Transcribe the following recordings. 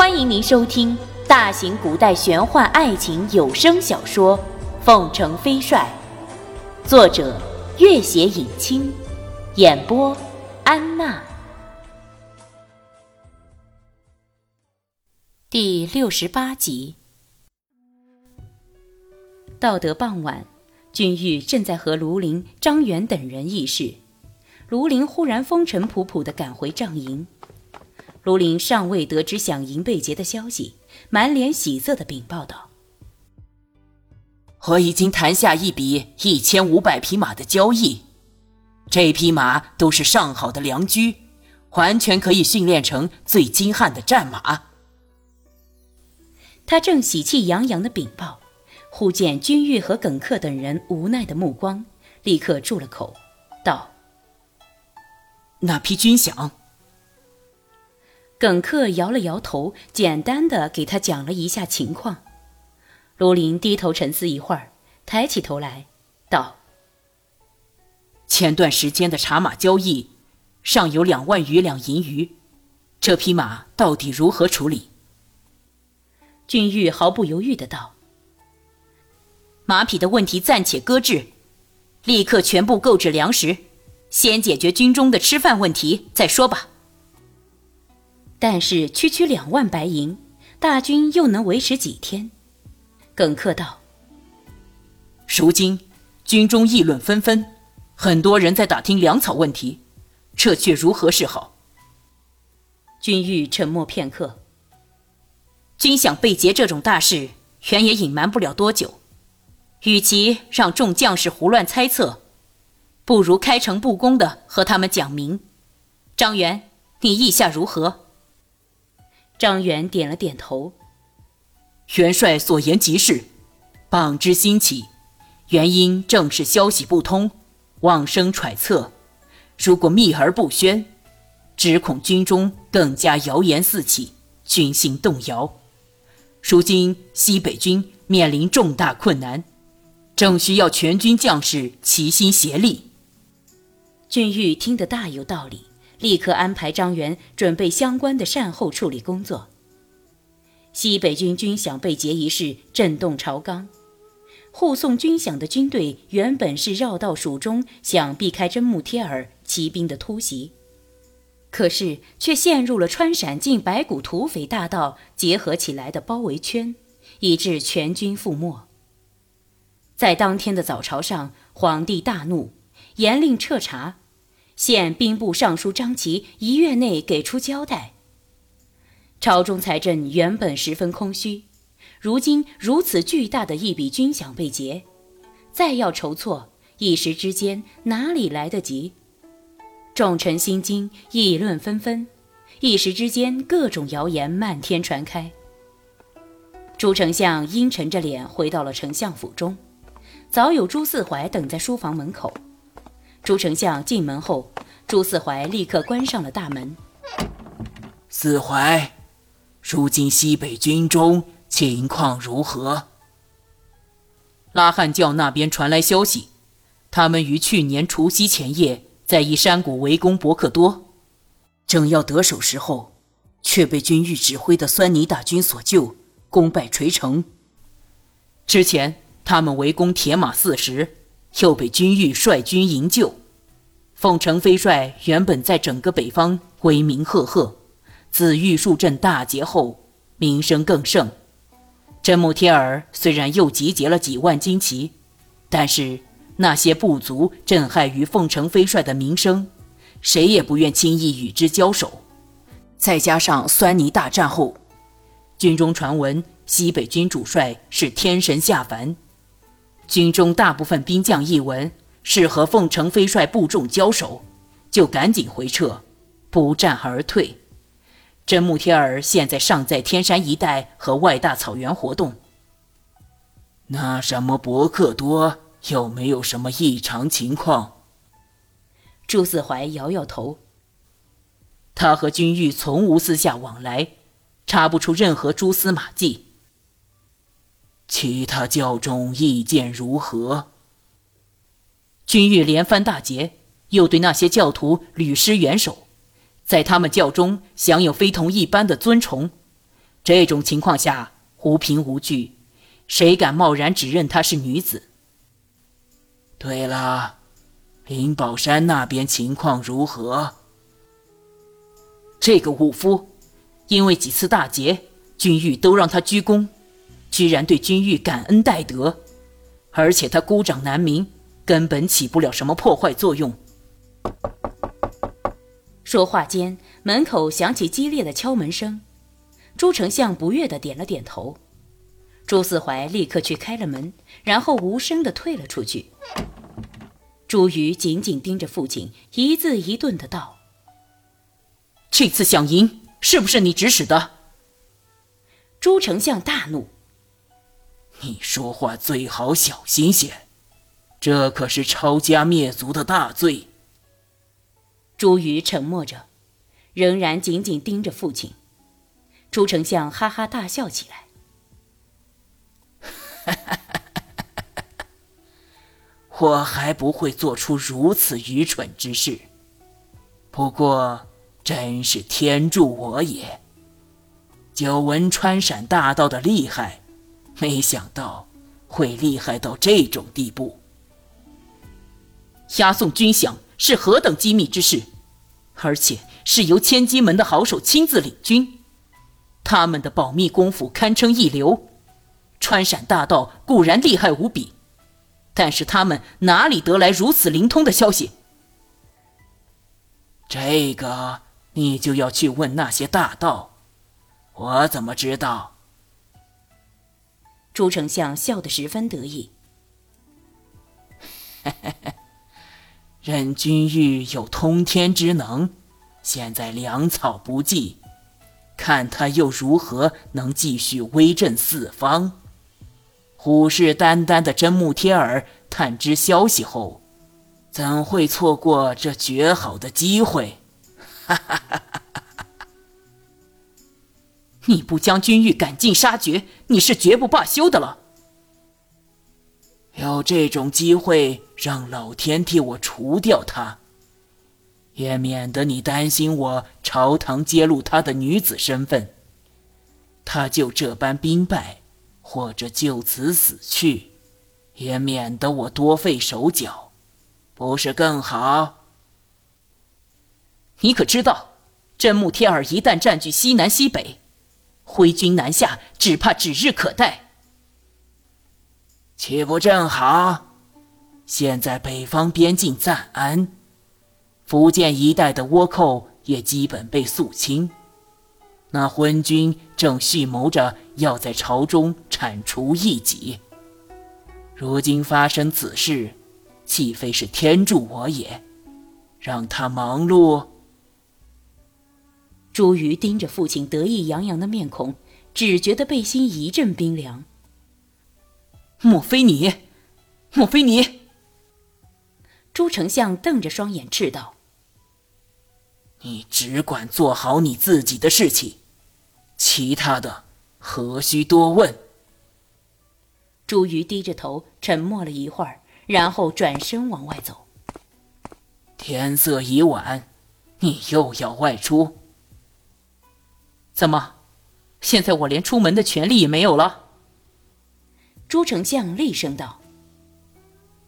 欢迎您收听大型古代玄幻爱情有声小说《凤城飞帅》，作者：月写影清，演播：安娜。第六十八集。到得傍晚，君玉正在和卢林、张元等人议事，卢林忽然风尘仆仆地赶回帐营。卢林尚未得知响银被劫的消息，满脸喜色的禀报道：“我已经谈下一笔一千五百匹马的交易，这匹马都是上好的良驹，完全可以训练成最精悍的战马。”他正喜气洋洋的禀报，忽见君玉和耿克等人无奈的目光，立刻住了口，道：“那匹军饷。”耿克摇了摇头，简单的给他讲了一下情况。卢林低头沉思一会儿，抬起头来，道：“前段时间的茶马交易，尚有两万余两银鱼，这匹马到底如何处理？”君玉毫不犹豫的道：“马匹的问题暂且搁置，立刻全部购置粮食，先解决军中的吃饭问题再说吧。”但是区区两万白银，大军又能维持几天？耿克道：“如今军中议论纷纷，很多人在打听粮草问题，这却如何是好？”君玉沉默片刻。军饷被劫这种大事，原也隐瞒不了多久。与其让众将士胡乱猜测，不如开诚布公的和他们讲明。张元，你意下如何？张元点了点头。元帅所言极是，榜之兴起，原因正是消息不通，妄生揣测。如果秘而不宣，只恐军中更加谣言四起，军心动摇。如今西北军面临重大困难，正需要全军将士齐心协力。俊玉听得大有道理。立刻安排张元准备相关的善后处理工作。西北军军饷被劫一事震动朝纲，护送军饷的军队原本是绕道蜀中，想避开真木贴尔骑兵的突袭，可是却陷入了川陕进白骨土匪大盗结合起来的包围圈，以致全军覆没。在当天的早朝上，皇帝大怒，严令彻查。现兵部尚书张琪一月内给出交代。朝中财政原本十分空虚，如今如此巨大的一笔军饷被劫，再要筹措，一时之间哪里来得及？众臣心惊，议论纷纷，一时之间各种谣言漫天传开。朱丞相阴沉着脸回到了丞相府中，早有朱四怀等在书房门口。朱丞相进门后，朱四怀立刻关上了大门。四怀，如今西北军中情况如何？拉汉教那边传来消息，他们于去年除夕前夜在一山谷围攻伯克多，正要得手时候，却被军玉指挥的酸泥大军所救，功败垂成。之前他们围攻铁马四十。又被军玉率军营救。凤城飞帅原本在整个北方威名赫赫，自玉树镇大捷后，名声更盛。真木贴尔虽然又集结了几万精骑，但是那些部族震撼于凤城飞帅的名声，谁也不愿轻易与之交手。再加上酸泥大战后，军中传闻西北军主帅是天神下凡。军中大部分兵将一闻是和凤城飞帅部众交手，就赶紧回撤，不战而退。真木天儿现在尚在天山一带和外大草原活动。那什么伯克多有没有什么异常情况？朱四怀摇摇头。他和君玉从无私下往来，查不出任何蛛丝马迹。其他教众意见如何？君玉连番大捷，又对那些教徒屡施援手，在他们教中享有非同一般的尊崇。这种情况下无凭无据，谁敢贸然指认她是女子？对了，灵宝山那边情况如何？这个武夫，因为几次大劫，君玉都让他鞠躬，居然对君玉感恩戴德，而且他孤掌难鸣，根本起不了什么破坏作用。说话间，门口响起激烈的敲门声，朱丞相不悦的点了点头，朱四怀立刻去开了门，然后无声的退了出去。朱瑜紧紧盯着父亲，一字一顿的道。这次响银是不是你指使的？朱丞相大怒：“你说话最好小心些，这可是抄家灭族的大罪。”朱瑜沉默着，仍然紧紧盯着父亲。朱丞相哈哈大笑起来：“ 我还不会做出如此愚蠢之事。不过……”真是天助我也！久闻川陕大盗的厉害，没想到会厉害到这种地步。押送军饷是何等机密之事，而且是由千机门的好手亲自领军，他们的保密功夫堪称一流。川陕大道固然厉害无比，但是他们哪里得来如此灵通的消息？这个。你就要去问那些大盗，我怎么知道？朱丞相笑得十分得意。任君玉有通天之能，现在粮草不济，看他又如何能继续威震四方？虎视眈眈的真木贴儿探知消息后，怎会错过这绝好的机会？哈哈哈哈哈！你不将君玉赶尽杀绝，你是绝不罢休的了。有这种机会，让老天替我除掉他，也免得你担心我朝堂揭露他的女子身份。他就这般兵败，或者就此死去，也免得我多费手脚，不是更好？你可知道，真木天儿一旦占据西南西北，挥军南下，只怕指日可待。岂不正好？现在北方边境暂安，福建一带的倭寇也基本被肃清，那昏君正蓄谋着要在朝中铲除异己。如今发生此事，岂非是天助我也？让他忙碌。朱瑜盯着父亲得意洋洋的面孔，只觉得背心一阵冰凉。莫非你？莫非你？朱丞相瞪着双眼斥道：“你只管做好你自己的事情，其他的何须多问。”朱瑜低着头沉默了一会儿，然后转身往外走。天色已晚，你又要外出？怎么，现在我连出门的权利也没有了？朱丞相厉声道：“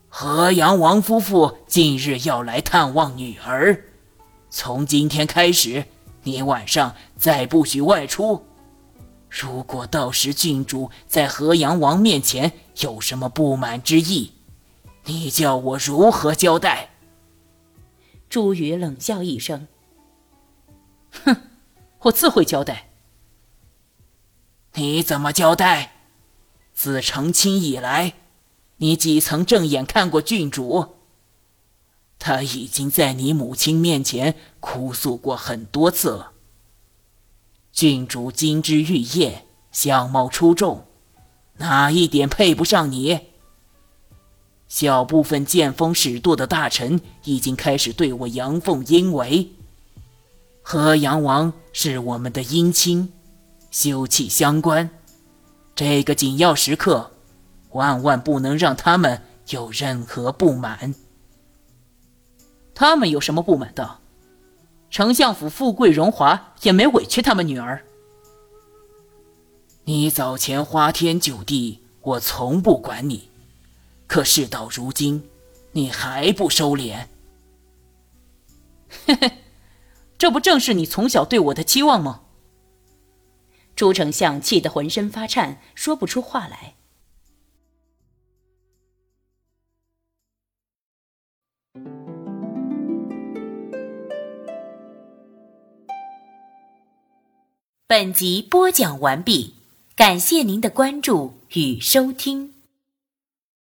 河阳王夫妇近日要来探望女儿，从今天开始，你晚上再不许外出。如果到时郡主在河阳王面前有什么不满之意，你叫我如何交代？”朱宇冷笑一声：“哼。”我自会交代。你怎么交代？自成亲以来，你几曾正眼看过郡主？他已经在你母亲面前哭诉过很多次了。郡主金枝玉叶，相貌出众，哪一点配不上你？小部分见风使舵的大臣已经开始对我阳奉阴违。河阳王是我们的姻亲，休戚相关。这个紧要时刻，万万不能让他们有任何不满。他们有什么不满的？丞相府富贵荣华也没委屈他们女儿。你早前花天酒地，我从不管你。可事到如今，你还不收敛。嘿嘿，这不正是你从小对我的期望吗？朱丞相气得浑身发颤，说不出话来。本集播讲完毕，感谢您的关注与收听。